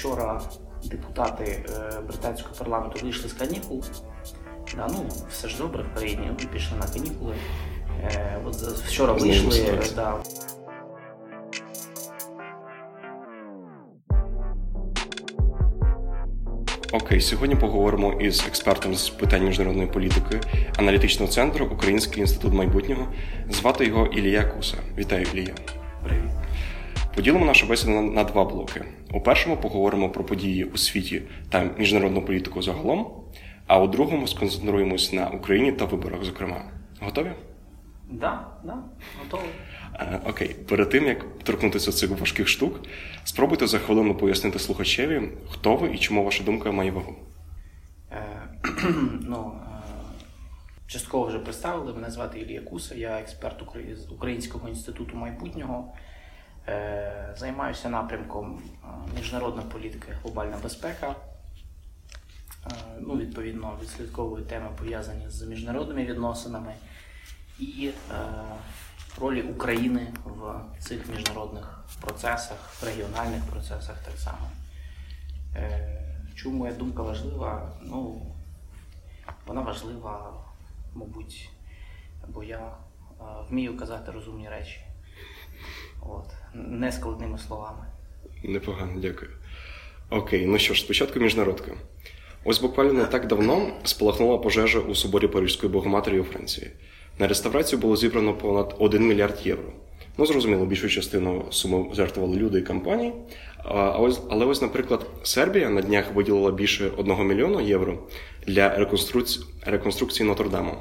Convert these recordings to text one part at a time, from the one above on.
вчора депутати е, британського парламенту вийшли з канікул. Да, ну, все ж добре в країні, ну, пішли на канікули. Е, от вчора вийшли. Да, Окей, сьогодні поговоримо із експертом з питань міжнародної політики аналітичного центру Український інститут майбутнього. Звати його Ілія Куса. Вітаю, Ілія. Поділимо нашу бесіду на, на два блоки. У першому поговоримо про події у світі та міжнародну політику загалом, а у другому сконцентруємось на Україні та виборах, зокрема. Готові? Да, да, готовий. Е, окей, перед тим як торкнутися цих важких штук, спробуйте за хвилину пояснити слухачеві, хто ви і чому ваша думка має вагу. Е, ну, е, частково вже представили. Мене звати Ілія Куса, я експерт з Українського інституту майбутнього. Е, займаюся напрямком е, міжнародна політика і глобальна безпека. Е, ну, Відповідно, відслідковую теми пов'язані з міжнародними відносинами і ролі України в цих міжнародних процесах, в регіональних процесах так само. Чому моя думка важлива? Ну, вона важлива, мабуть, бо я вмію казати розумні речі. От. Нескладними словами. Непогано, дякую. Окей, ну що ж, спочатку міжнародка. Ось буквально не так давно спалахнула пожежа у соборі Парижської Богоматері у Франції. На реставрацію було зібрано понад 1 мільярд євро. Ну, зрозуміло, більшу частину суми жертвували люди і компанії. А ось, Але ось, наприклад, Сербія на днях виділила більше 1 мільйона євро для реконструкції, реконструкції Нотр-Даму.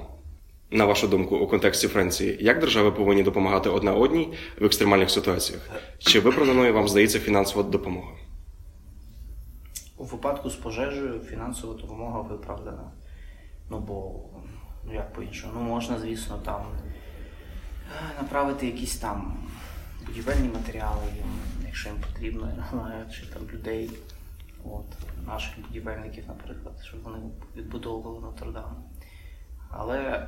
На вашу думку, у контексті Франції, як держави повинні допомагати одна одній в екстремальних ситуаціях? Чи виправданою вам здається фінансова допомога? У випадку з пожежею фінансова допомога виправдана. Ну бо, ну як по-іншому, ну можна, звісно, там е, направити якісь там будівельні матеріали, якщо їм потрібно, чи там людей, от, наших будівельників, наприклад, щоб вони відбудовували Нотр-Дам. Але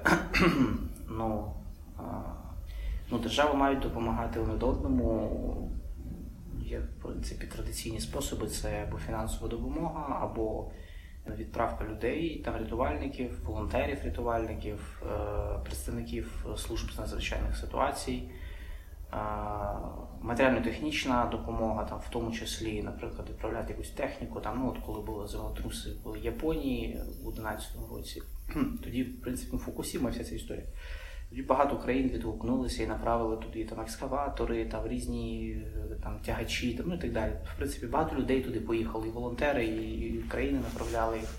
ну, ну, держави мають допомагати один одному. Є, в принципі, традиційні способи це або фінансова допомога, або відправка людей, там рятувальників, волонтерів, рятувальників, е, представників служб з надзвичайних ситуацій, матеріально-технічна допомога, там, в тому числі, наприклад, відправляти якусь техніку. Там, ну, от Коли були землетруси в Японії у 2011 році, тоді, в принципі, в вся ця історія. Тоді багато країн відгукнулися і направили туди там екскаватори, там різні там тягачі, там, ну і так далі. В принципі, багато людей туди поїхали, і волонтери, і країни направляли їх,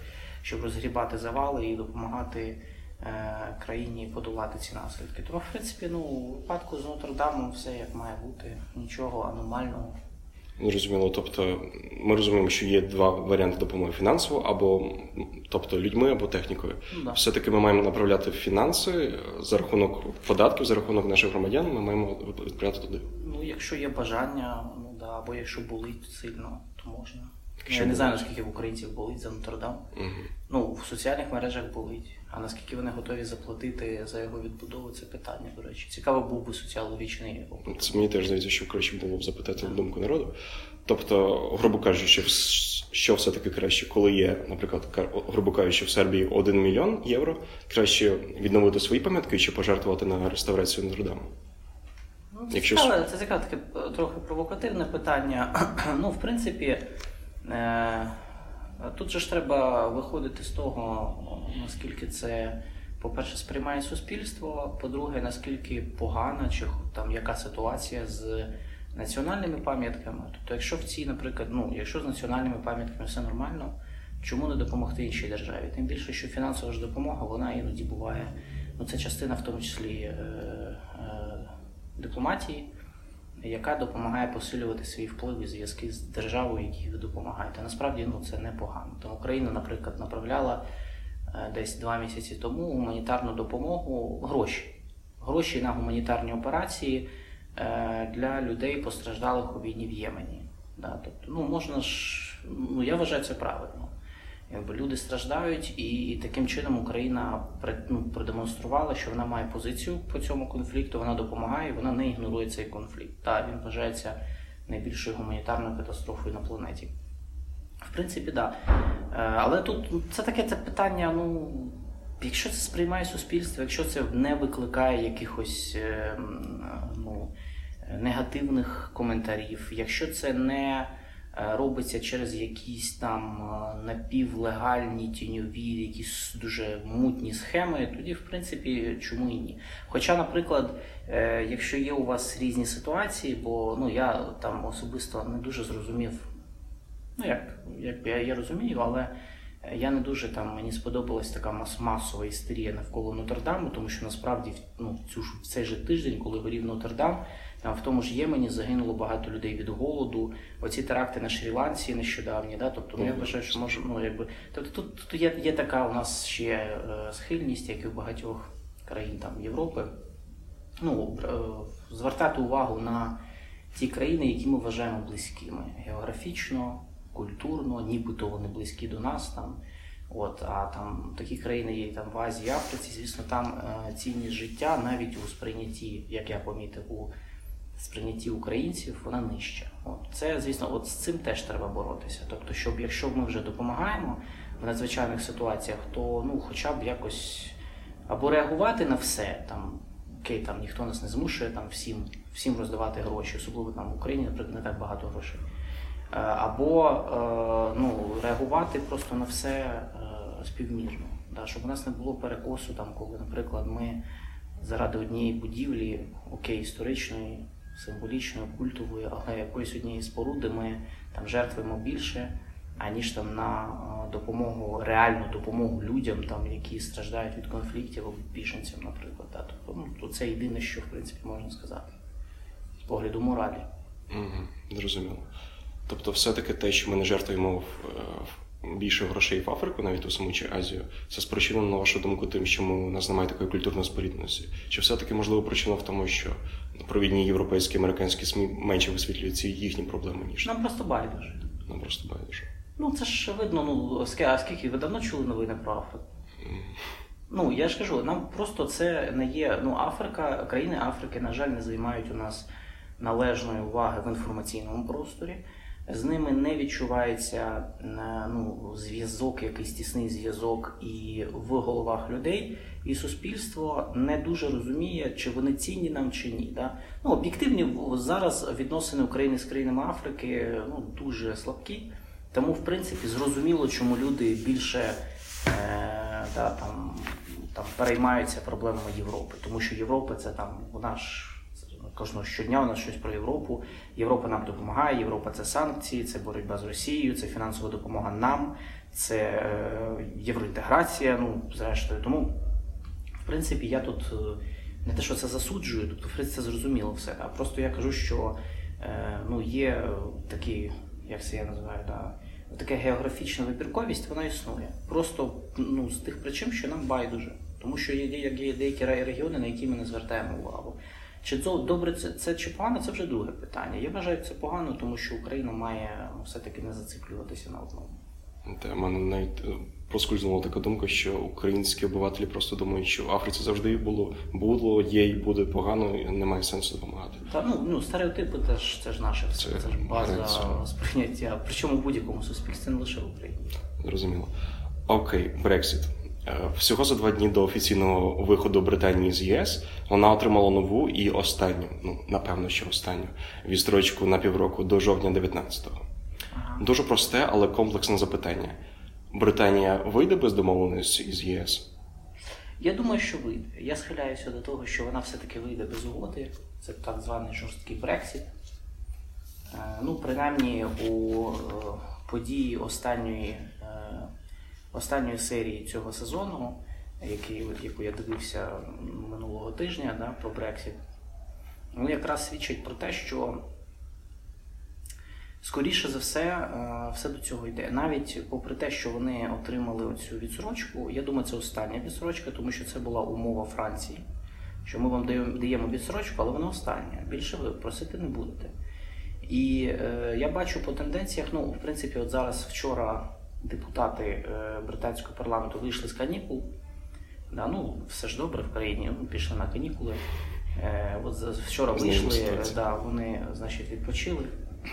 щоб розгрібати завали і допомагати е, країні подолати ці наслідки. Тому, в принципі, ну, у випадку з Нотр-Дамом все як має бути, нічого аномального. Зрозуміло, тобто ми розуміємо, що є два варіанти допомоги фінансово або тобто людьми або технікою. Да. Все-таки ми маємо направляти фінанси за рахунок податків, за рахунок наших громадян. Ми маємо відправляти туди. Ну, якщо є бажання, ну да, або якщо болить сильно, то можна. Якщо Я не знаю, наскільки в українців болить за Нотр-Дам. Угу. Ну, в соціальних мережах болить. А наскільки вони готові заплатити за його відбудову, це питання, до речі. Цікаво був би соціологічний опит. Це мені теж здається, що краще було б запитати yeah. думку народу. Тобто, грубо кажучи, що все-таки краще, коли є, наприклад, грубо кажучи, в Сербії 1 мільйон євро, краще відновити свої пам'ятки чи пожертвувати на реставрацію Нотр-Даму? Ну, це Якщо... цікаве, це цікаве таке е, трохи провокативне питання. ну, в принципі. Е, Тут же ж треба виходити з того, наскільки це, по-перше, сприймає суспільство, по-друге, наскільки погана чи там яка ситуація з національними пам'ятками. Тобто, якщо в цій, наприклад, ну, якщо з національними пам'ятками все нормально, чому не допомогти іншій державі? Тим більше, що фінансова ж допомога, вона іноді буває, ну це частина в тому числі е, е, дипломатії яка допомагає посилювати свій вплив і зв'язки з державою, якій ви допомагаєте. Насправді ну, це непогано. Тому Україна, наприклад, направляла е, десь два місяці тому гуманітарну допомогу гроші. Гроші на гуманітарні операції е, для людей, постраждалих у війні в Ємені. Тобто, ну можна ж, ну я вважаю це правильно. Якби люди страждають, і, і таким чином Україна ну, продемонструвала, що вона має позицію по цьому конфлікту, вона допомагає, вона не ігнорує цей конфлікт. Та він вважається найбільшою гуманітарною катастрофою на планеті. В принципі, так. Да. Але тут це таке це питання, ну. Якщо це сприймає суспільство, якщо це не викликає якихось ну, негативних коментарів, якщо це не Е, робиться через якісь там е, напівлегальні тіньові, якісь дуже мутні схеми, тоді, в принципі, чому і ні. Хоча, наприклад, е, якщо є у вас різні ситуації, бо ну, я там особисто не дуже зрозумів, ну як, як я, я розумію, але. Я не дуже там мені сподобалась така мас масова істерія навколо Нотр-Даму, тому що насправді ну, цю в цей же тиждень, коли горів Нотр-Дам, в тому ж Ємені загинуло багато людей від голоду. Оці теракти на Шрі-Ланці нещодавні. Да? Тобто, ну, я вважаю, що може, ну якби тобто тут, тут є є така у нас ще е, схильність, як і в багатьох країн там Європи. Ну, е, звертати увагу на ті країни, які ми вважаємо близькими географічно, культурно, нібито вони близькі до нас там. От, А там такі країни є там в Азії, Африці, звісно, там е, цінність життя навіть у сприйнятті, як я помітив, у сприйнятті українців, вона нижча. От. Це, звісно, от з цим теж треба боротися. Тобто, щоб якщо ми вже допомагаємо в надзвичайних ситуаціях, то ну, хоча б якось або реагувати на все, там, окей, там ніхто нас не змушує там, всім всім роздавати гроші, особливо там в Україні, наприклад, не так багато грошей. Е, або е, ну, реагувати просто на все е, співмірно, да, щоб у нас не було перекосу, там, коли, наприклад, ми заради однієї будівлі, окей, історичної символічною, культовою, але якоїсь однієї споруди ми там жертвуємо більше, аніж там на допомогу, реальну допомогу людям, там, які страждають від конфліктів або біженцям, наприклад. Да. Тобто, ну, це єдине, що в принципі можна сказати з погляду моралі. Угу, Зрозуміло. Тобто, все-таки те, що ми не жертвуємо в, в більше грошей в Африку, навіть у саму чи Азію, це спричинено, на вашу думку, тим, що ми, у нас немає такої культурної спорідності? Чи все-таки можливо причина в тому, що провідні європейські американські СМІ менше висвітлюють ці їхні проблеми, ніж нам просто байдуже. Нам просто байдуже. Ну це ж видно, ну скільки ви давно чули новини про Африку? Mm. Ну я ж кажу, нам просто це не є. Ну, Африка, країни Африки, на жаль, не займають у нас належної уваги в інформаційному просторі з ними не відчувається ну, зв'язок, якийсь тісний зв'язок і в головах людей, і суспільство не дуже розуміє, чи вони цінні нам чи ні. Да? Ну, Об'єктивні зараз відносини України з країнами Африки ну, дуже слабкі, тому в принципі зрозуміло, чому люди більше е, да, там, там переймаються проблемами Європи, тому що Європа це там вона ж. Кожного щодня у нас щось про Європу. Європа нам допомагає, Європа це санкції, це боротьба з Росією, це фінансова допомога нам, це е, євроінтеграція. Ну, зрештою. Тому, в принципі, я тут е, не те, що це засуджую, тобто принципі, це зрозуміло все. А просто я кажу, що е, ну, є такі, як це я називаю, да, така географічна вибірковість, вона існує. Просто ну, з тих причин, що нам байдуже. Тому що є деякі регіони, на які ми не звертаємо увагу. Чи це добре це, це чи погано, це вже друге питання. Я вважаю, це погано, тому що Україна має все-таки не зациклюватися на одному. Та мене навіть е, проскользнула така думка, що українські обивателі просто думають, що в Африці завжди було, було, є і буде погано, і немає сенсу допомагати. Та ну ну стереотипи теж це ж наше все. Це, це ж база сприйняття. Причому в будь-якому суспільстві не лише в Україні. Зрозуміло. Окей, Брексіт. Е, всього за два дні до офіційного виходу Британії з ЄС вона отримала нову і останню, ну напевно, що останню відстрочку на півроку до жовтня 19-го. Ага. Дуже просте, але комплексне запитання. Британія вийде без домовленості із ЄС? Я думаю, що вийде. Я схиляюся до того, що вона все-таки вийде без угоди. Це так званий жорсткий Брексіт. Е, ну, принаймні у е, події останньої останньої серії цього сезону, який, яку я дивився минулого тижня да, про Брексіт, вони якраз свідчать про те, що скоріше за все, е, все до цього йде. Навіть попри те, що вони отримали оцю відсрочку, я думаю, це остання відсрочка, тому що це була умова Франції. Що ми вам даємо відсрочку, але вона остання. Більше ви просити не будете. І е, я бачу по тенденціях, ну, в принципі, от зараз вчора депутати е, британського парламенту вийшли з канікул. Да, ну, Все ж добре в країні, ну, пішли на канікули. Е, от Вчора вийшли, да, вони значить, відпочили.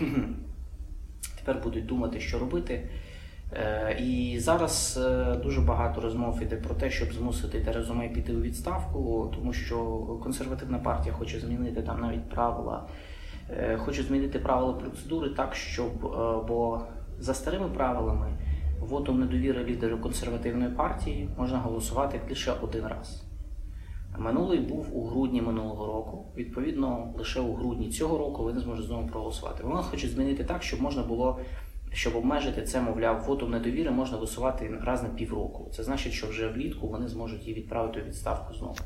Тепер будуть думати, що робити. Е, і зараз дуже багато розмов іде про те, щоб змусити Терезу Мей піти у відставку, тому що консервативна партія хоче змінити там навіть правила, е, хоче змінити правила процедури так, щоб бо за старими правилами вотом недовіри лідеру консервативної партії можна голосувати лише один раз. Минулий був у грудні минулого року. Відповідно, лише у грудні цього року вони зможуть знову проголосувати. Вони хочуть змінити так, щоб можна було щоб обмежити це, мовляв, вотум недовіри можна висувати раз на півроку. Це значить, що вже влітку вони зможуть її відправити у відставку знову.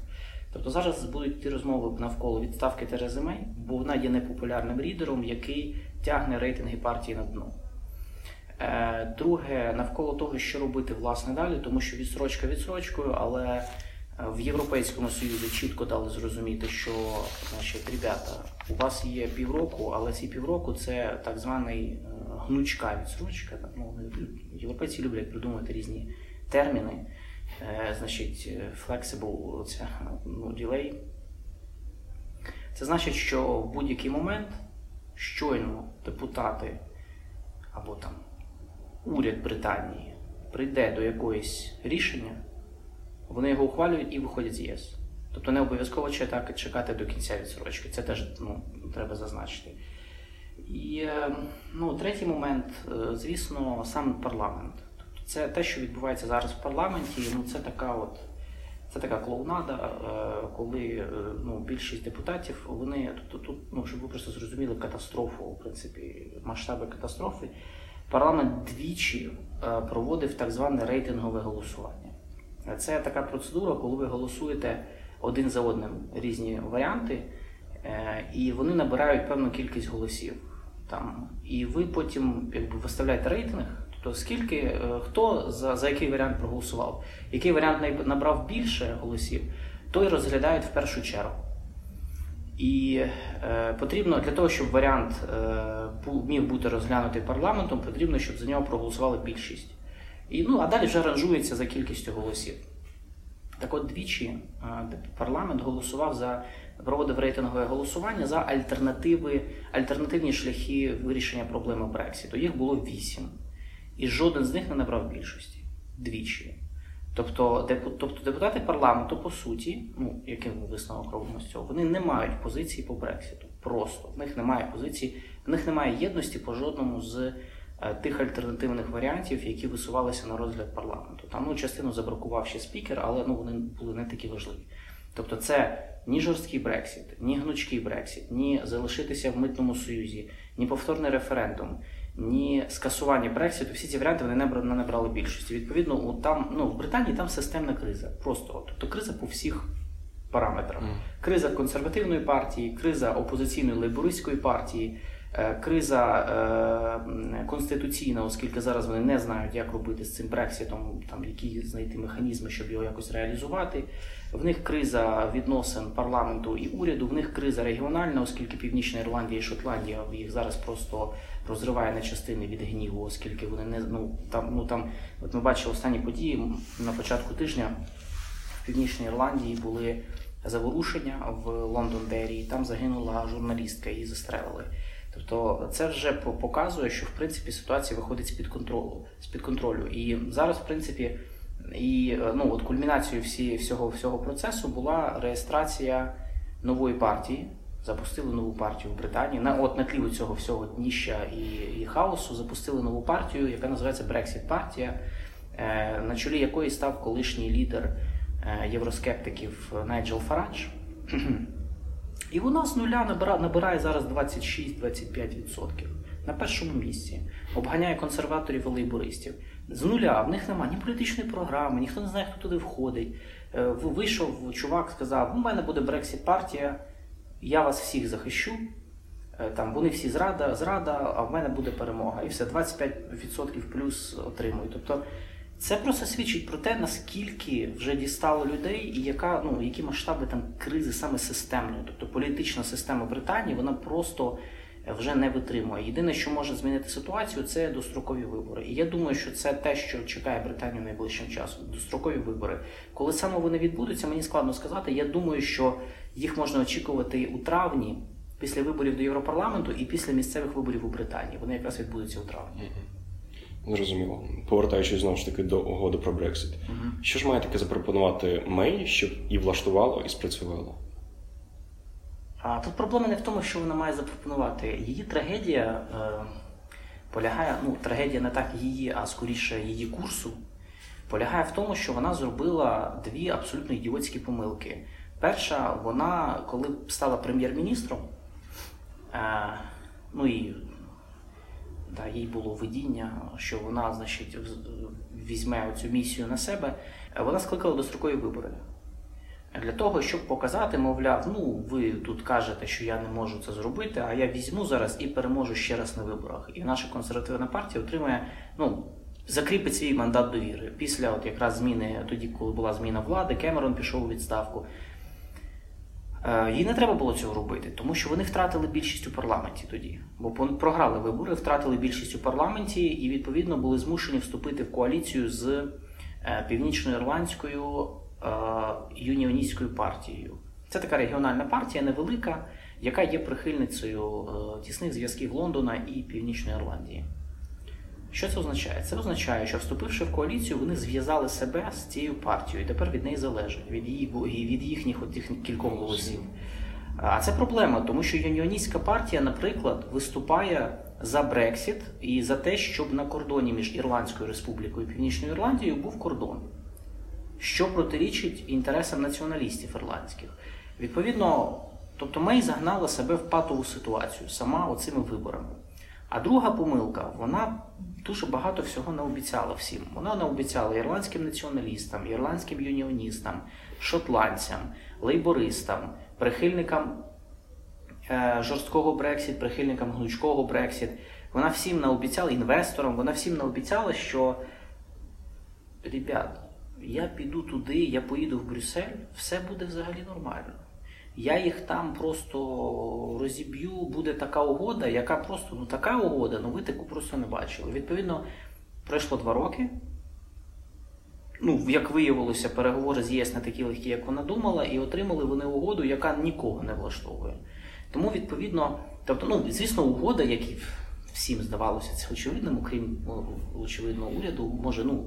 Тобто зараз будуть ті розмови навколо відставки Терези Мей, бо вона є непопулярним лідером, який тягне рейтинги партії на дно. Е, друге, навколо того, що робити власне далі, тому що відсрочка відсрочкою, але е, в Європейському Союзі чітко дали зрозуміти, що значить, ребята, у вас є півроку, але ці півроку це так званий е, гнучка відсрочка. Ну, Європейці люблять придумувати різні терміни. Значить, flexible це, ну, delay. Це значить, що в будь-який момент щойно депутати або там уряд Британії прийде до якогось рішення, вони його ухвалюють і виходять з ЄС. Тобто не обов'язково чекати до кінця відсрочки. Це теж ну, треба зазначити. І е, ну, третій момент, е, звісно, сам парламент. Тобто це те, що відбувається зараз в парламенті, ну це така от. Це така клоунада, е, коли ну, більшість депутатів, вони тобто тут, ну щоб ви просто зрозуміли катастрофу, в принципі, масштаби катастрофи. Парламент двічі проводив так зване рейтингове голосування. Це така процедура, коли ви голосуєте один за одним різні варіанти, і вони набирають певну кількість голосів. Там, І ви потім якби, виставляєте рейтинг, тобто скільки, е, хто за за який варіант проголосував, який варіант набрав більше голосів, той розглядають в першу чергу. І е, потрібно для того, щоб варіант е, міг бути розглянутий парламентом, потрібно, щоб за нього проголосували більшість. І, ну, А далі вже ранжується за кількістю голосів. Так от двічі е, парламент голосував за проводив рейтингове голосування за альтернативи, альтернативні шляхи вирішення проблеми Брексіту. Їх було вісім. І жоден з них не набрав більшості двічі. Тобто тобто депутати парламенту, по суті, ну, яким висновок робимо з цього, вони не мають позиції по Брексіту. Просто в них немає позиції, в них немає єдності по жодному з е, тих альтернативних варіантів, які висувалися на розгляд парламенту. Там ну, частину забракував ще спікер, але ну, вони були не такі важливі. Тобто, це ні жорсткий Брексіт, ні гнучкий Брексіт, ні залишитися в митному союзі, ні повторний референдум, ні скасування Брексіту. Всі ці варіанти вони не набрали більшості. Відповідно, у там ну в Британії там системна криза. Просто тобто криза по всіх параметрах. Криза консервативної партії, криза опозиційної лейбористської партії. Е, криза е, конституційна, оскільки зараз вони не знають, як робити з цим Брекситом, там які знайти механізми, щоб його якось реалізувати. В них криза відносин парламенту і уряду. В них криза регіональна, оскільки Північна Ірландія і Шотландія їх зараз просто розриває на частини від гніву, оскільки вони не ну там. Ну там, от ми бачили останні події на початку тижня в Північній Ірландії були заворушення в Лондон-Дері. Там загинула журналістка, її застрелили. Тобто це вже показує, що в принципі ситуація виходить з під контролю з під контролю. І зараз, в принципі, і ну от кульмінацією всі, всього всього процесу була реєстрація нової партії. Запустили нову партію в Британії. На от на тлі цього всього дніща і і хаосу запустили нову партію, яка називається Brexit партія, е, на чолі якої став колишній лідер е, євроскептиків Найджел Фарадж. І вона з нуля набирає, набирає зараз 26-25%. На першому місці. Обганяє консерваторів і лейбористів. З нуля в них немає ні політичної програми, ніхто не знає, хто туди входить. Е, вийшов чувак, сказав: у мене буде Брексіт партія, я вас всіх захищу. Е, там Вони всі зрада, зрада, а в мене буде перемога. І все, 25% плюс отримують. Тобто це просто свідчить про те, наскільки вже дістало людей, і яка ну які масштаби там кризи саме системної, тобто політична система Британії, вона просто вже не витримує. Єдине, що може змінити ситуацію, це дострокові вибори. І я думаю, що це те, що чекає Британію найближчим часом. Дострокові вибори. Коли саме вони відбудуться, мені складно сказати. Я думаю, що їх можна очікувати у травні, після виборів до Європарламенту і після місцевих виборів у Британії. Вони якраз відбудуться у травні. Зрозуміло. Повертаючись знову ж таки до угоди про Брексит. Угу. Що ж має таке запропонувати Мей, щоб і влаштувало, і спрацювало? А тут проблема не в тому, що вона має запропонувати. Її трагедія е, полягає, ну, трагедія не так її, а скоріше її курсу, полягає в тому, що вона зробила дві абсолютно ідіотські помилки. Перша, вона, коли стала прем'єр-міністром, е, ну і да, їй було видіння, що вона, значить, візьме цю місію на себе, вона скликала дострокові вибори. Для того, щоб показати, мовляв, ну ви тут кажете, що я не можу це зробити, а я візьму зараз і переможу ще раз на виборах. І наша консервативна партія отримає, ну, закріпить свій мандат довіри. Після от якраз зміни, тоді, коли була зміна влади, Кемерон пішов у відставку. Е, їй не треба було цього робити, тому що вони втратили більшість у парламенті тоді, бо програли вибори, втратили більшість у парламенті і, відповідно, були змушені вступити в коаліцію з е, північноірландською е, юніоністською партією. Це така регіональна партія, невелика, яка є прихильницею тісних зв'язків Лондона і Північної Ірландії. Що це означає? Це означає, що вступивши в коаліцію, вони зв'язали себе з цією партією і тепер від неї залежать, від її від їхніх от кількох голосів. А це проблема, тому що юніоністська партія, наприклад, виступає за Брексіт і за те, щоб на кордоні між Ірландською Республікою і Північною Ірландією був кордон, що протирічить інтересам націоналістів ірландських. Відповідно, тобто Мей загнала себе в патову ситуацію сама оцими виборами. А друга помилка, вона дуже багато всього наобіцяла всім. Вона наобіцяла ірландським націоналістам, ірландським юніоністам, шотландцям, лейбористам, прихильникам е, жорсткого Брексіт, прихильникам гнучкого Брексіт. Вона всім наобіцяла, інвесторам, вона всім наобіцяла, що ребят, я піду туди, я поїду в Брюссель, все буде взагалі нормально. Я їх там просто розіб'ю, буде така угода, яка просто ну така угода, ну ви таку просто не бачили. Відповідно, пройшло два роки. Ну, як виявилося, переговори з ЄС не такі легкі, як вона думала, і отримали вони угоду, яка нікого не влаштовує. Тому, відповідно, тобто, ну, звісно, угода, як і всім здавалося, це очевидним, окрім очевидно, уряду, може, ну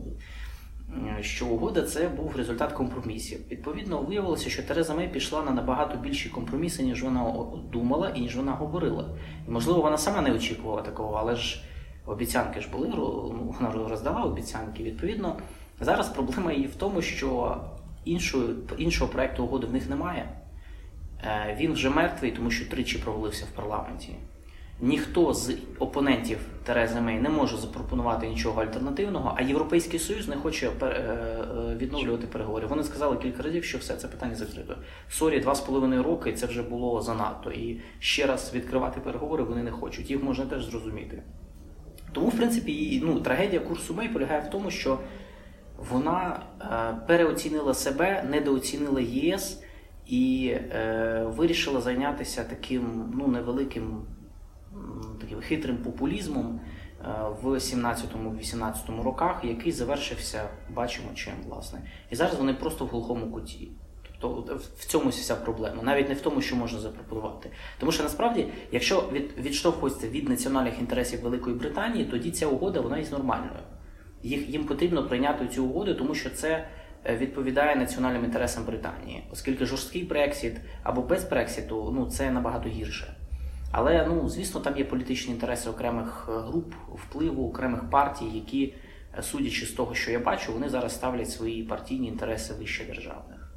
що угода це був результат компромісів. Відповідно, виявилося, що Тереза Мей пішла на набагато більші компроміси, ніж вона думала і ніж вона говорила. І, можливо, вона сама не очікувала такого, але ж обіцянки ж були, ну, вона роздала обіцянки. Відповідно, зараз проблема її в тому, що іншого, іншого проекту угоди в них немає. Е, він вже мертвий, тому що тричі провалився в парламенті ніхто з опонентів Терези Мей не може запропонувати нічого альтернативного, а Європейський Союз не хоче е, е, відновлювати переговори. Вони сказали кілька разів, що все це питання закрито. Sorry, два з половиною роки це вже було занадто. І ще раз відкривати переговори вони не хочуть. Їх можна теж зрозуміти. Тому, в принципі, ну, трагедія курсу Мей полягає в тому, що вона е, переоцінила себе, недооцінила ЄС і е, вирішила зайнятися таким ну, невеликим таким хитрим популізмом е, в 17-18 роках, який завершився, бачимо чим, власне. І зараз вони просто в глухому куті. Тобто в цьому вся проблема, навіть не в тому, що можна запропонувати. Тому що насправді, якщо від, відштовхується від національних інтересів Великої Британії, тоді ця угода вона є нормальною. Їх їм потрібно прийняти цю угоду, тому що це е, відповідає національним інтересам Британії, оскільки жорсткий Брексіт або без Брексіту ну це набагато гірше. Але ну звісно, там є політичні інтереси окремих е, груп впливу, окремих партій, які, е, судячи з того, що я бачу, вони зараз ставлять свої партійні інтереси вище державних.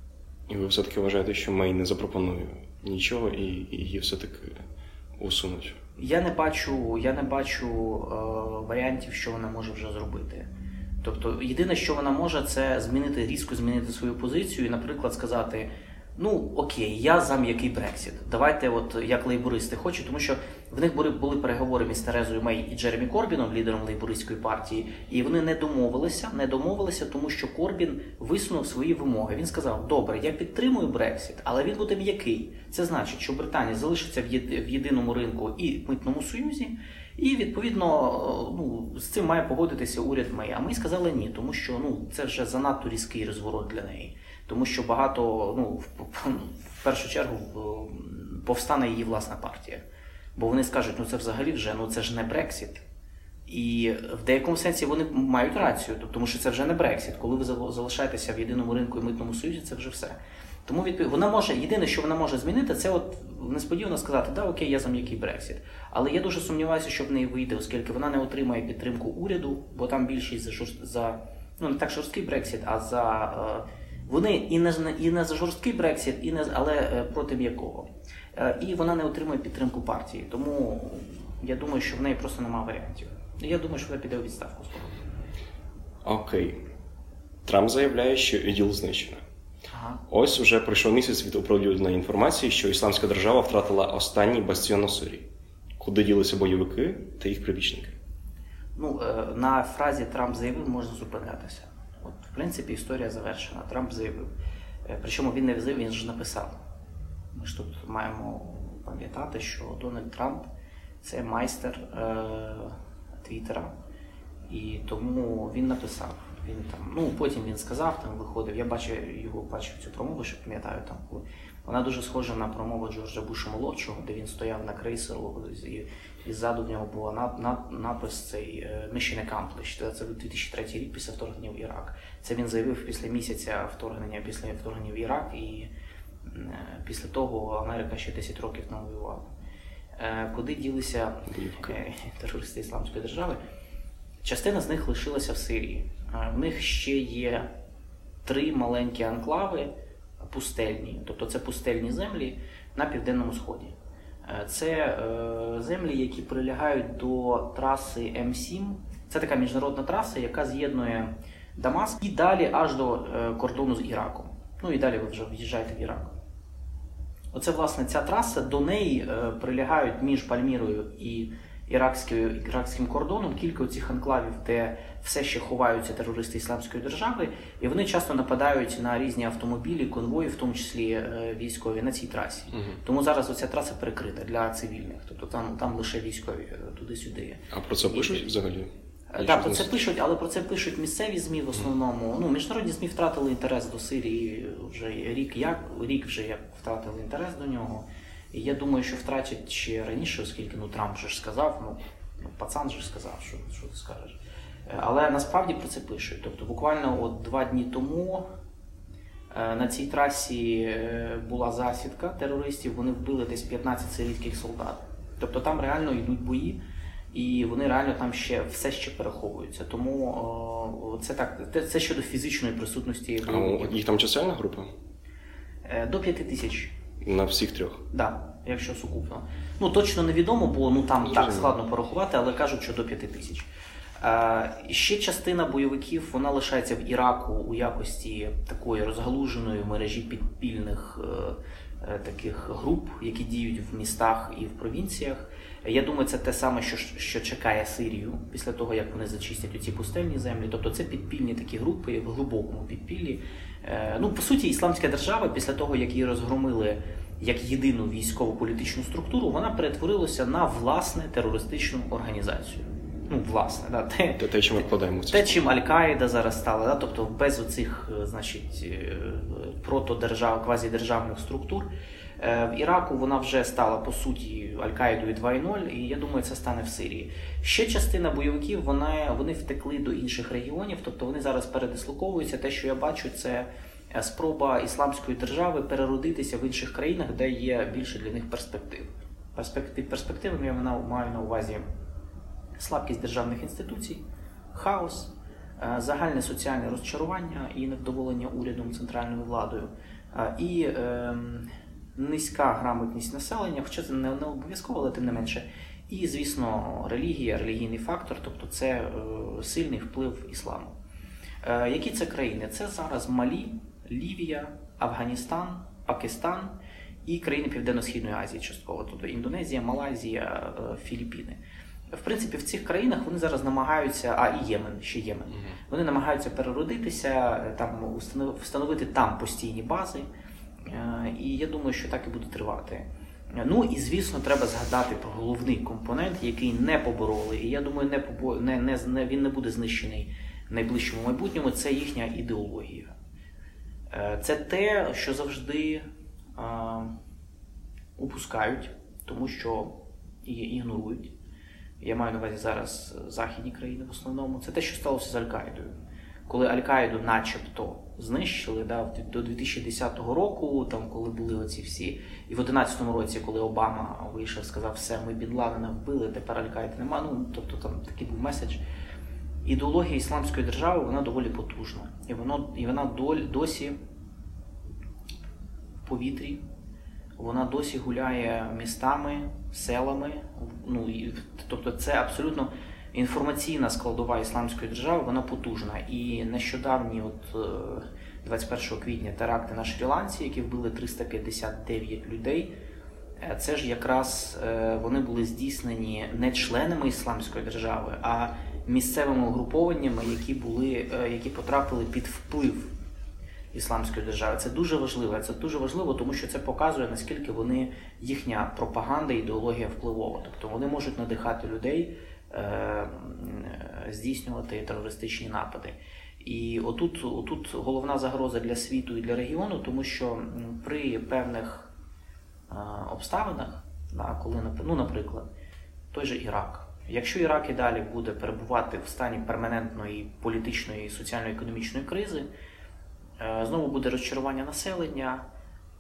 І ви все-таки вважаєте, що Мей не запропонує нічого і її все-таки усунуть? Я не бачу, я не бачу е, варіантів, що вона може вже зробити. Тобто, єдине, що вона може, це змінити різко змінити свою позицію і, наприклад, сказати ну окей, я за м'який Брексіт. Давайте, от як лейбористи хочуть, тому що в них були були переговори між Терезою Мей і Джеремі Корбіном, лідером лейбористської партії, і вони не домовилися, не домовилися, тому що Корбін висунув свої вимоги. Він сказав: Добре, я підтримую Брексіт, але він буде м'який. Це значить, що Британія залишиться в єдиному ринку і митному союзі. І відповідно ну, з цим має погодитися уряд Мей. А Мей сказала ні, тому що ну це вже занадто різкий розворот для неї тому що багато, ну, в першу чергу, повстане її власна партія. Бо вони скажуть, ну це взагалі вже ну це ж не Брексіт. І в деякому сенсі вони мають рацію, тому що це вже не Брексіт. Коли ви залишаєтеся в єдиному ринку і митному союзі, це вже все. Тому відповідь вона може єдине, що вона може змінити, це от несподівано сказати, да, окей, я за м'який Брексіт. Але я дуже сумніваюся, що в неї вийде, оскільки вона не отримає підтримку уряду, бо там більшість за за ну не так жорсткий Брексіт, а за е... вони і не і не за жорсткий Брексіт, і не але е, проти м'якого. Е... І вона не отримує підтримку партії. Тому я думаю, що в неї просто немає варіантів. Я думаю, що вона піде у відставку скоро. Окей. Трамп заявляє, що ІДІЛ знищено. Ага. Ось уже пройшов місяць від оприлюдненої інформації, що Ісламська держава втратила останній бастіон у Сирії. Куди ділися бойовики та їх прибічники? Ну, е, на фразі Трамп заявив, можна зупинятися. В принципі, історія завершена. Трамп заявив. Е, причому він не заявив, він ж написав. Ми ж тут маємо пам'ятати, що Дональд Трамп це майстер е, Твіттера, і тому він написав. Він там, ну потім він сказав, там виходив. Я бачив його бачив цю промову, що пам'ятаю там. коли Вона дуже схожа на промову Джорджа Буша молодшого, де він стояв на крейсеру, і, і ззаду в нього була над, над, напис цей е, Mission Accomplished. Це 2003 рік після вторгнення в Ірак. Це він заявив після місяця вторгнення, після вторгнення в Ірак, і е, після того Америка ще 10 років не воювала. Е, куди ділися терористи Ісламської держави? Частина з них лишилася в Сирії. В них ще є три маленькі анклави пустельні, тобто це пустельні землі на південному сході. Е, це е, землі, які прилягають до траси М7. Це така міжнародна траса, яка з'єднує Дамаск і далі аж до е, кордону з Іраком. Ну і далі ви вже в'їжджаєте в Ірак. Оце, власне, ця траса до неї прилягають між Пальмірою і іракським кордоном кілька цих анклавів, де все ще ховаються терористи ісламської держави, і вони часто нападають на різні автомобілі, конвої, в тому числі е, військові, на цій трасі. Угу. Тому зараз оця траса перекрита для цивільних, тобто там там лише військові е, туди-сюди. А про це пишуть взагалі? Е, так, про це пишуть, але про це пишуть місцеві змі в основному. Ну, міжнародні змі втратили інтерес до Сирії вже рік, як рік вже як втратили інтерес до нього. І я думаю, що втратять ще раніше, оскільки ну Трамп вже ж сказав, ну, ну пацан же сказав, що що ти скажеш. Е, але насправді про це пишуть. Тобто, буквально от два дні тому е, на цій трасі е, була засідка терористів, вони вбили десь 15 сирійських солдат. Тобто там реально йдуть бої, і вони реально там ще все ще переховуються. Тому о, це так, це щодо фізичної присутності. А їх там чисельна група? До п'яти тисяч. На всіх трьох? Так, да, якщо сукупно. Ну точно невідомо, бо ну там так складно порахувати, але кажуть, що до п'яти тисяч. Е, ще частина бойовиків вона лишається в Іраку у якості такої розгалуженої мережі підпільних е, таких груп, які діють в містах і в провінціях. Я думаю, це те саме, що що чекає Сирію після того, як вони зачистять оці пустельні землі. Тобто це підпільні такі групи в глибокому підпіллі. Ну, по суті, ісламська держава, після того, як її розгромили як єдину військово політичну структуру, вона перетворилася на власне терористичну організацію ну, власне, да, те, те, те чим вкладаємо те, чим Аль-Каїда зараз стала, да, тобто без оцих е, значить, е, протодержав, квазідержавних структур. Е, в Іраку вона вже стала по суті Аль-Каїдою 2.0, і я думаю, це стане в Сирії. Ще частина бойовиків вона, вони втекли до інших регіонів, тобто вони зараз передислоковуються. Те, що я бачу, це спроба ісламської держави переродитися в інших країнах, де є більше для них перспектив. Перспектив перспективами я маю на увазі слабкість державних інституцій, хаос, е, загальне соціальне розчарування і невдоволення урядом центральною владою, е, і е, низька грамотність населення, хоча це не обов'язково, але тим не менше. І, звісно, релігія, релігійний фактор, тобто це сильний вплив ісламу. Які це країни? Це зараз Малі, Лівія, Афганістан, Пакистан і країни Південно-Східної Азії, частково, тобто Індонезія, Малайзія, Філіппіни. В принципі, в цих країнах вони зараз намагаються, а і Ємен, ще Ємен, вони намагаються переродитися, там встановити там постійні бази. Е, і я думаю, що так і буде тривати. Ну і звісно, треба згадати про головний компонент, який не побороли. І я думаю, не побо... не, не, не, він не буде знищений в найближчому майбутньому. Це їхня ідеологія. Е, це те, що завжди а, упускають, тому що її ігнорують. Я маю на увазі зараз західні країни в основному, це те, що сталося з Аль-Каїдою. Коли Аль-Каїду начебто знищили да, до 2010 року, там коли були оці всі, і в 2011 році, коли Обама вийшов, сказав, все, ми Бін Ладена вбили, тепер Аль-Каїди нема. Ну тобто там такий був меседж. Ідеологія ісламської держави вона доволі потужна. І воно, і вона доль, досі в повітрі, вона досі гуляє містами, селами. Ну, і, Тобто це абсолютно інформаційна складова ісламської держави, вона потужна. І нещодавні, от 21 е, квітня, теракти на Шрі-Ланці, які вбили 359 людей. Е, це ж якраз е, вони були здійснені не членами ісламської держави, а місцевими угрупованнями, які були, які потрапили під вплив ісламської держави. Це дуже важливо. Це дуже важливо, тому що це показує наскільки вони їхня пропаганда, ідеологія впливова. Тобто вони можуть надихати людей. Е, здійснювати терористичні напади. І отут, отут головна загроза для світу і для регіону, тому що при певних е, обставинах, коли ну, наприклад, той же Ірак. Якщо Ірак і далі буде перебувати в стані перманентної політичної і соціально-економічної кризи, знову буде розчарування населення.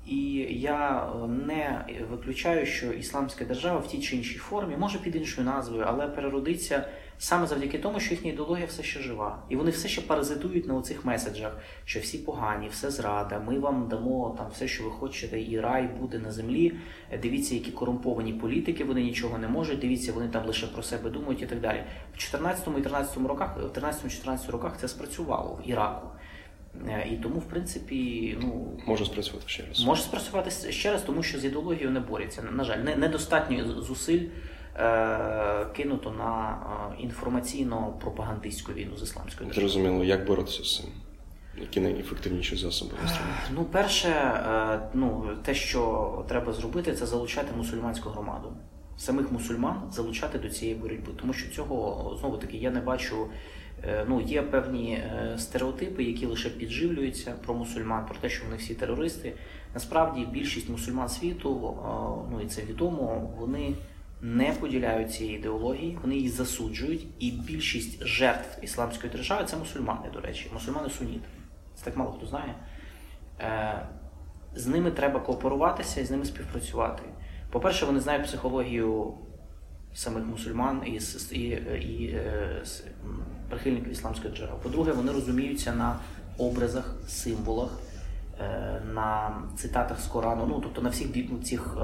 І я е, не виключаю, що ісламська держава в тій чи іншій формі, може під іншою назвою, але переродиться саме завдяки тому, що їхня ідеологія все ще жива. І вони все ще паразитують на оцих меседжах, що всі погані, все зрада, ми вам дамо там все, що ви хочете, і рай буде на землі. Дивіться, які корумповані політики, вони нічого не можуть. Дивіться, вони там лише про себе думають і так далі. В 14 і 13 роках, в 13-14 роках це спрацювало в Іраку. Е, і тому, в принципі, ну може спрацювати ще раз. Може спрацювати ще раз, тому що з ідеологією не борються. На жаль, недостатньо зусиль е, кинуто на е, інформаційно-пропагандистську війну з ісламською державою. Зрозуміло, як боротися з цим? Які найефективніші засоби інструменти? Ну, перше, е, ну те, що треба зробити, це залучати мусульманську громаду. Самих мусульман залучати до цієї боротьби, тому що цього знову таки я не бачу Е, ну, Є певні е, стереотипи, які лише підживлюються про мусульман, про те, що вони всі терористи. Насправді більшість мусульман світу, ну і це відомо, вони не поділяють цієї ідеології, вони її засуджують. І більшість жертв ісламської держави це мусульмани, до речі, мусульмани суніти. Це так мало хто знає. Е, з ними треба кооперуватися і з ними співпрацювати. По-перше, вони знають психологію самих мусульман і і, і е, прихильників ісламської держави. По-друге, вони розуміються на образах, символах, е, на цитатах з Корану, ну тобто на всіх цих е,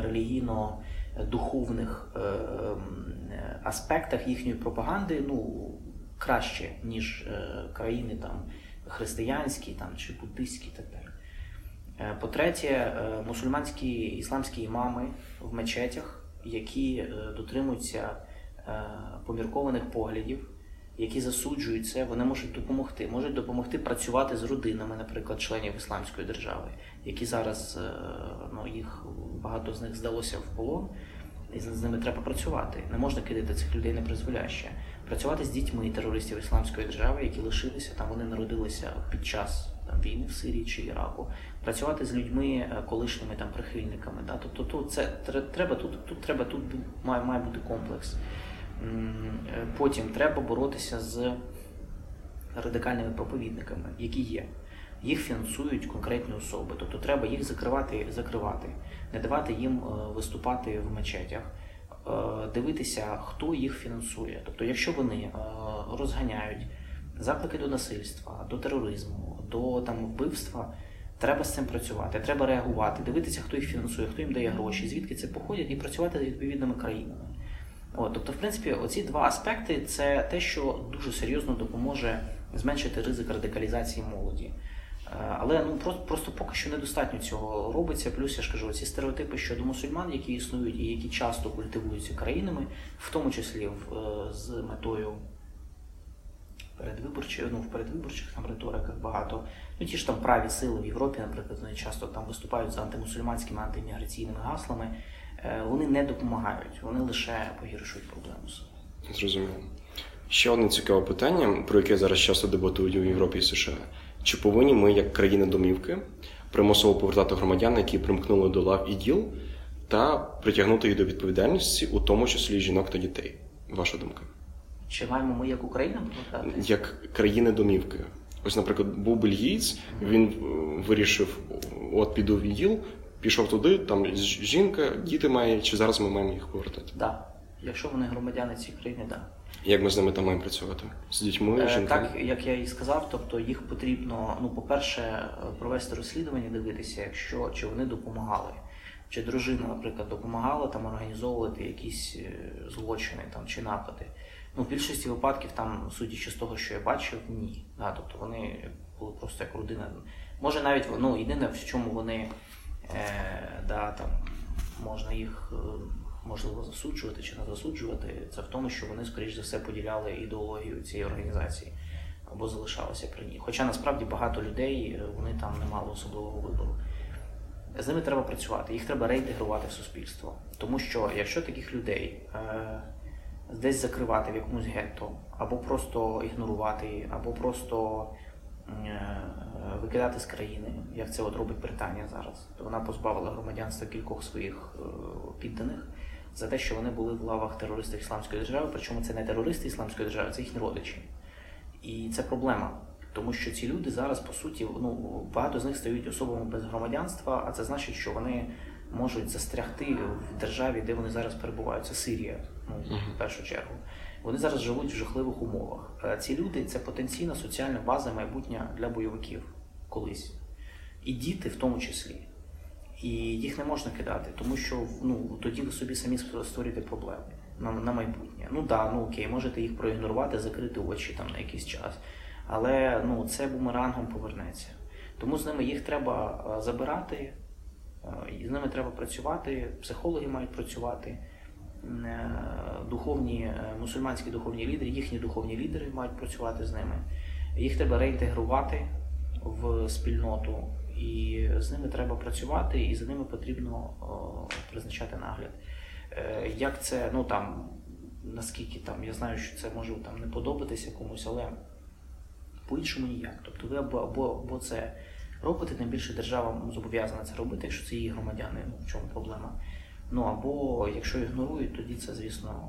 релігійно-духовних аспектах їхньої пропаганди ну, краще, ніж країни там християнські там, чи буддистські так далі. По-третє, мусульманські ісламські імами в мечетях які е, дотримуються е, поміркованих поглядів, які засуджують це, вони можуть допомогти. Можуть допомогти працювати з родинами, наприклад, членів ісламської держави, які зараз е, ну, їх багато з них здалося в полон. І з ними треба працювати. Не можна кидати цих людей на призволяще. Працювати з дітьми терористів ісламської держави, які лишилися там, вони народилися під час там, війни в Сирії чи Іраку, працювати з людьми е, колишніми там прихильниками. Да? Тобто тут це треба тут, тут треба тут має, має бути комплекс. Е, потім треба боротися з радикальними проповідниками, які є. Їх фінансують конкретні особи, тобто треба їх закривати, закривати, не давати їм е, виступати в мечетях, дивитися, хто їх фінансує. Тобто, якщо вони розганяють заклики до насильства, до тероризму, до там вбивства. Треба з цим працювати, треба реагувати, дивитися, хто їх фінансує, хто їм дає гроші, звідки це походять, і працювати з відповідними країнами. От, Тобто, в принципі, оці два аспекти це те, що дуже серйозно допоможе зменшити ризик радикалізації молоді. Е, але ну просто просто поки що недостатньо цього робиться. Плюс я ж кажу, ці стереотипи щодо мусульман, які існують і які часто культивуються країнами, в тому числі в, е, з метою передвиборчих, ну, в передвиборчих там риториках багато. Ну, ті ж там праві сили в Європі, наприклад, вони часто там виступають за антимусульманськими, антиміграційними гаслами. Е, вони не допомагають, вони лише погіршують проблему. Зрозуміло. Ще одне цікаве питання, про яке зараз часто дебатують у Європі і США. Чи повинні ми, як країна домівки, примусово повертати громадян, які примкнули до лав і діл, та притягнути їх до відповідальності, у тому числі жінок та дітей? Ваша думка? Чи маємо ми як Україна повертати? Як країни домівки. Ось, наприклад, був бельгієць, він е, вирішив: от піду в ВІЛ, пішов туди, там жінка, діти має, чи зараз ми маємо їх повертати? Так. Да. Якщо вони громадяни цієї країни, так. Да. Як ми з ними там маємо працювати? З дітьми, е, жінками? Так, як я і сказав, тобто їх потрібно, ну, по-перше, провести розслідування, дивитися, якщо чи вони допомагали. Чи дружина, наприклад, допомагала там організовувати якісь е, злочини там чи напади. Ну, в більшості випадків, там, судячи з того, що я бачив, ні. Да, Тобто вони були просто як родина. Може навіть ну, єдине, в чому вони да, там, можна їх е, можливо засуджувати чи не засуджувати, це в тому, що вони, скоріш за все, поділяли ідеологію цієї організації або залишалися при ній. Хоча насправді багато людей е, вони там не мали особливого вибору. З ними треба працювати, їх треба реінтегрувати в суспільство. Тому що якщо таких людей е, десь закривати в якомусь гетто, або просто ігнорувати, або просто е, викидати з країни, як це от робить Британія зараз, вона позбавила громадянства кількох своїх е, підданих за те, що вони були в лавах терористів Ісламської держави, причому це не терористи Ісламської держави, це їхні родичі. І це проблема. Тому що ці люди зараз, по суті, ну багато з них стають особами без громадянства, а це значить, що вони можуть застрягти в державі, де вони зараз перебувають. Це Сирія, ну в першу чергу. Вони зараз живуть в жахливих умовах. Е, ці люди це потенційна соціальна база майбутня для бойовиків колись. І діти в тому числі. І їх не можна кидати, тому що ну, тоді ви собі самі створюєте проблеми на на майбутнє. Ну да, ну окей, можете їх проігнорувати, закрити очі там на якийсь час. Але ну, це бумерангом повернеться. Тому з ними їх треба е, забирати, е, з ними треба працювати, психологи мають працювати, духовні, мусульманські духовні лідери, їхні духовні лідери мають працювати з ними. Їх треба реінтегрувати в спільноту, і з ними треба працювати, і за ними потрібно призначати нагляд. Як це, ну там, наскільки там, я знаю, що це може там не подобатися комусь, але по-іншому ніяк. Тобто ви або або, або це робите, тим більше держава зобов'язана це робити, якщо це її громадяни, ну в чому проблема. Ну або якщо ігнорують, тоді це, звісно,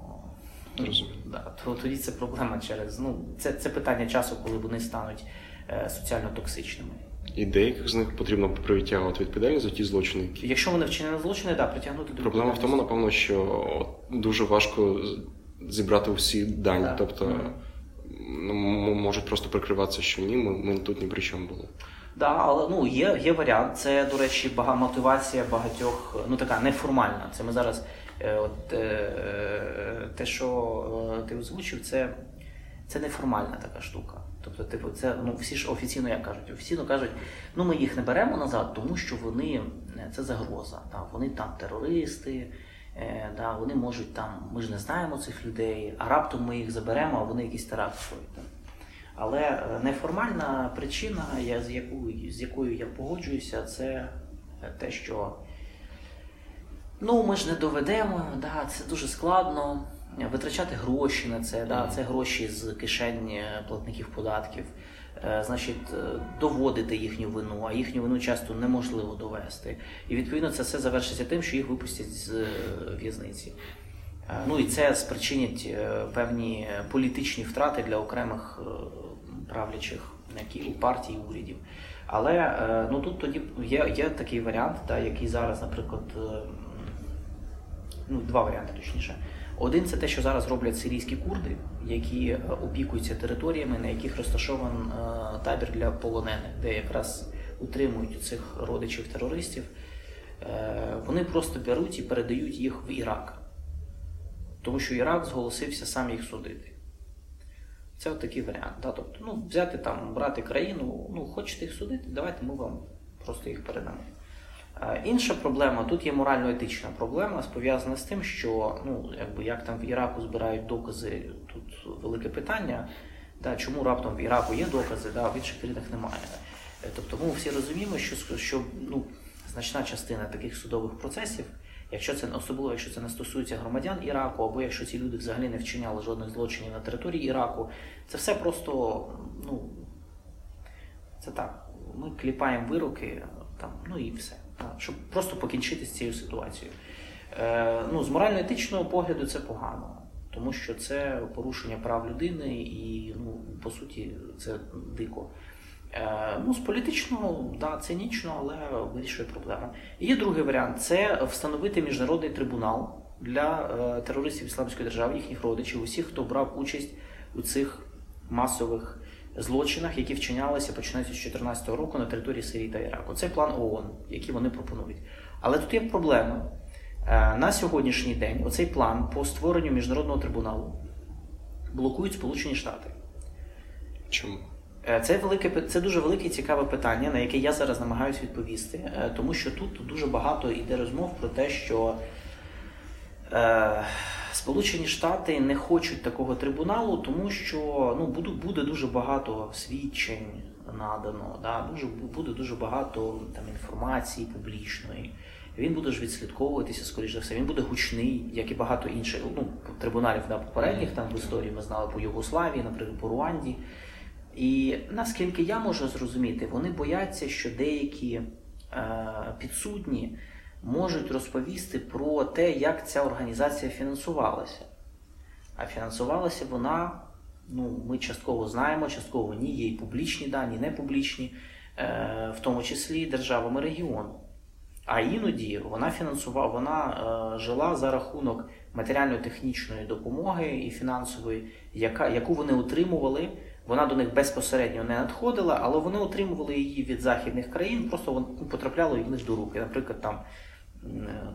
да, то тоді це проблема через. Ну, це це питання часу, коли вони стануть е, соціально токсичними. І деяких з них потрібно притягувати відповідальність за ті злочини. Якщо вони вчинили злочини, да, притягнути до Проблема в тому, напевно, що дуже важко зібрати всі дані. Да. Тобто. Mm-hmm ну, можуть просто прикриватися, що ні, ми, ми тут ні при чому були. Да, але ну є є варіант. Це, до речі, бага, мотивація багатьох, ну така неформальна. Це ми зараз е, от, е, те, що е, ти озвучив, це це неформальна така штука. Тобто, типу, це ну всі ж офіційно як кажуть, офіційно кажуть, ну ми їх не беремо назад, тому що вони е, це загроза. Та, Вони там терористи. Е, да, Вони можуть там, ми ж не знаємо цих людей, а раптом ми їх заберемо, а вони якісь теракт. Але е, неформальна причина, я, з, якою, з якою я погоджуюся, це те, що ну, ми ж не доведемо, да, це дуже складно. Витрачати гроші на це, да, це гроші з кишень платників податків. Е, значить, е, доводити їхню вину, а їхню вину часто неможливо довести. І відповідно це все завершиться тим, що їх випустять з е, в'язниці. Ну і це спричинить певні політичні втрати для окремих правлячих партій і урядів. Але ну тут тоді є є такий варіант, та, який зараз, наприклад, ну, два варіанти точніше. Один це те, що зараз роблять сирійські курди, які е, опікуються територіями, на яких розташований е, табір для полонених, де якраз утримують цих родичів терористів. Е, вони просто беруть і передають їх в Ірак, тому що Ірак зголосився сам їх судити. Це такий варіант. Да? Тобто, ну, взяти там, брати країну, ну, хочете їх судити, давайте ми вам просто їх передамо. Інша проблема тут є морально-етична проблема, пов'язана з тим, що ну, якби як там в Іраку збирають докази, тут велике питання. Да, Чому раптом в Іраку є докази, да, в інших країнах немає. Е, тобто ми всі розуміємо, що що ну, значна частина таких судових процесів, якщо це особливо, якщо це не стосується громадян Іраку, або якщо ці люди взагалі не вчиняли жодних злочинів на території Іраку, це все просто, ну це так. Ми кліпаємо вироки там, ну і все щоб просто покінчити з цією ситуацією. Е, ну, З морально-етичного погляду це погано. тому що це порушення прав людини, і ну по суті це дико. Е, ну, з політичного, да, цинічно, але вирішує проблему. І є другий варіант це встановити міжнародний трибунал для е, терористів ісламської держави, їхніх родичів, усіх, хто брав участь у цих масових злочинах, які вчинялися починаючи з 2014 року на території Сирії та Іраку. Це план ООН, який вони пропонують. Але тут є проблема. Е, на сьогоднішній день оцей план по створенню міжнародного трибуналу блокують Сполучені Штати. Чому? Е, це велике це дуже велике і цікаве питання, на яке я зараз намагаюся відповісти, е, тому що тут дуже багато йде розмов про те, що е, Сполучені Штати не хочуть такого трибуналу, тому що ну, буде, буде дуже багато свідчень надано, да, дуже, буде дуже багато там, інформації публічної. Він буде ж відслідковуватися, скоріш за все, він буде гучний, як і багато інших ну, трибуналів да, попередніх там в історії ми знали по Югославії, наприклад, по Руанді. І наскільки я можу зрозуміти, вони бояться, що деякі е, підсудні можуть розповісти про те, як ця організація фінансувалася. А фінансувалася вона, ну, ми частково знаємо, частково ні, є і публічні дані, не публічні, е, в тому числі державами регіону. А іноді вона фінансувала, вона е, жила за рахунок матеріально-технічної допомоги і фінансової, яка, яку вони отримували. Вона до них безпосередньо не надходила, але вони отримували її від західних країн, просто вона потрапляла в них до руки. Наприклад, там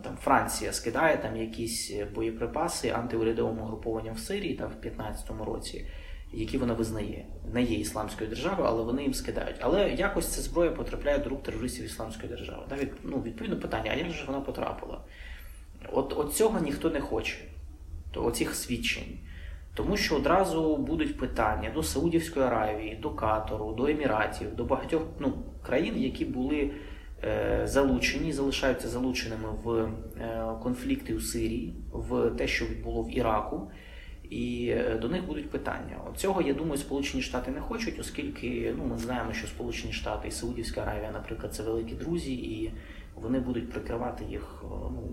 там Франція скидає там якісь боєприпаси антиурядовим угрупованням в Сирії там, в 15-му році, які вона визнає. Не є ісламською державою, але вони їм скидають. Але якось ця зброя потрапляє до рук терористів ісламської держави. Навіть ну, відповідно питання, а як же вона потрапила? От, от цього ніхто не хоче, то оцих свідчень. Тому що одразу будуть питання до Саудівської Аравії, до Катору, до Еміратів, до багатьох ну, країн, які були е, залучені, залишаються залученими в е, конфлікти у Сирії, в те, що було в Іраку. І е, до них будуть питання. От цього, я думаю, Сполучені Штати не хочуть, оскільки ну, ми знаємо, що Сполучені Штати і Саудівська Аравія, наприклад, це великі друзі, і вони будуть прикривати їх ну,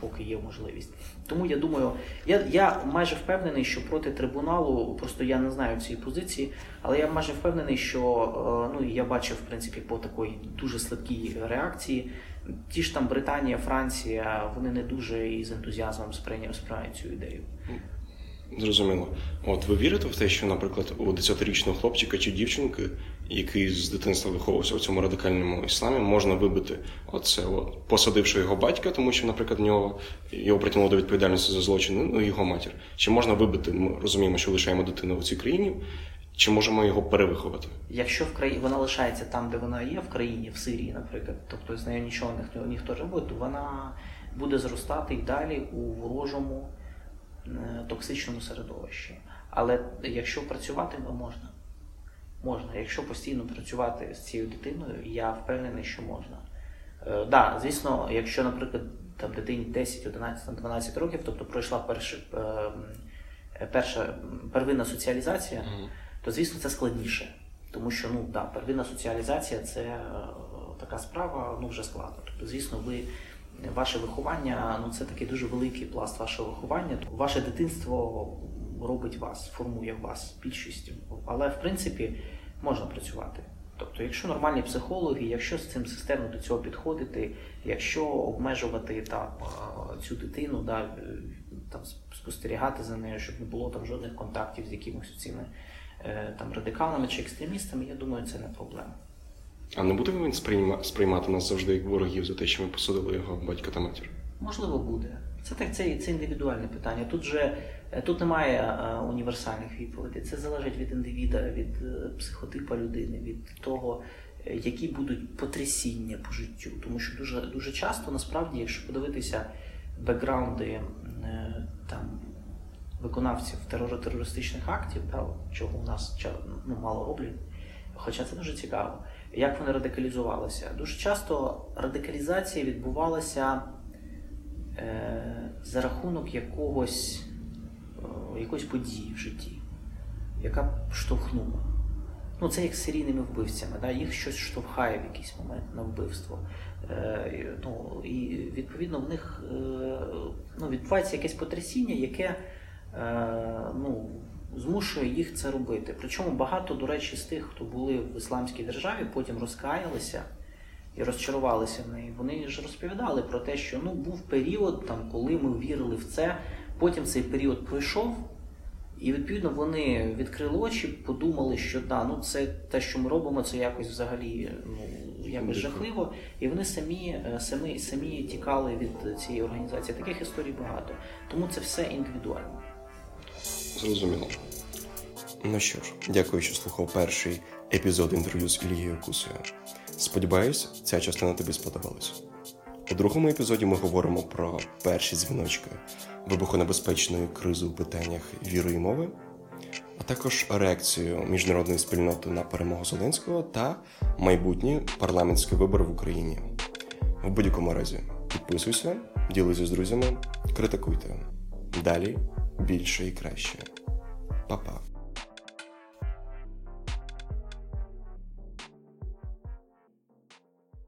поки є можливість. Тому я думаю, я я майже впевнений, що проти трибуналу, просто я не знаю цієї позиції, але я майже впевнений, що е, ну я бачив в принципі по такій дуже слабкій реакції. Ті ж там Британія, Франція, вони не дуже із ентузіазмом сприйняли цю ідею. Зрозуміло. От ви вірите в те, що, наприклад, у 10-річного хлопчика чи дівчинки, який з дитинства виховувався в цьому радикальному ісламі, можна вибити оце, от, посадивши його батька, тому що, наприклад, нього його притягнуло до відповідальності за злочин, ну його матір. Чи можна вибити? Ми розуміємо, що лишаємо дитину в цій країні. Чи можемо його перевиховати? Якщо в країні вона лишається там, де вона є, в країні, в Сирії, наприклад, тобто з нею нічого ніхто ніхто живе, то вона буде зростати і далі у ворожому. Е, токсичному середовищі. Але якщо працювати, то можна. Можна. Якщо постійно працювати з цією дитиною, я впевнений, що можна. Е, да, звісно, якщо, наприклад, там дитині 10, 11, 12 років, тобто пройшла перша, е, перша первинна соціалізація, mm. то звісно це складніше. Тому що ну, да, первинна соціалізація це така справа ну, вже складно. Тобто, звісно, ви ваше виховання ну це такий дуже великий пласт вашого виховання. Ваше дитинство робить вас, формує вас більшістю. Але в принципі можна працювати. Тобто, якщо нормальні психологи, якщо з цим системно до цього підходити, якщо обмежувати там цю дитину, да, там спостерігати за нею, щоб не було там жодних контактів з якимось цими е, там радикалами чи екстремістами, я думаю, це не проблема. А не буде він сприйма... сприймати нас завжди як ворогів за те, що ми посадили його батька та матір? Можливо, буде. Це так, це, це індивідуальне питання. Тут же е, тут немає е, універсальних відповідей. Це залежить від індивіда, від е, психотипа людини, від того, які будуть потрясіння по життю. Тому що дуже дуже часто, насправді, якщо подивитися бекграунди там виконавців терористичних актів, да, чого у нас ну, мало роблять, хоча це дуже цікаво як вони радикалізувалися. Дуже часто радикалізація відбувалася за рахунок якогось, е, якоїсь події в житті, яка штовхнула. Ну, Це як з серійними вбивцями, да? їх щось штовхає в якийсь момент на вбивство. Е, ну, І відповідно в них е, ну, відбувається якесь потрясіння, яке ну, змушує їх це робити. Причому багато, до речі, з тих, хто були в ісламській державі, потім розкаялися і розчарувалися в неї. Вони ж розповідали про те, що ну був період, там, коли ми вірили в це. Потім цей період пройшов, і відповідно вони відкрили очі, подумали, що да, ну це те, що ми робимо, це якось взагалі ну, якось жахливо. І вони самі самі, самі тікали від цієї організації. Таких історій багато. Тому це все індивідуально. Зрозуміло. Ну що ж, дякую, що слухав перший епізод інтерв'ю з Ілією Кусою. Сподіваюсь, ця частина тобі сподобалась. У другому епізоді ми говоримо про перші дзвіночки вибухонебезпечної кризи у питаннях віри і мови, а також реакцію міжнародної спільноти на перемогу Зеленського та майбутні парламентські вибори в Україні. В будь-якому разі підписуйся, ділися з друзями, критикуйте. Далі більше і краще. Па-па.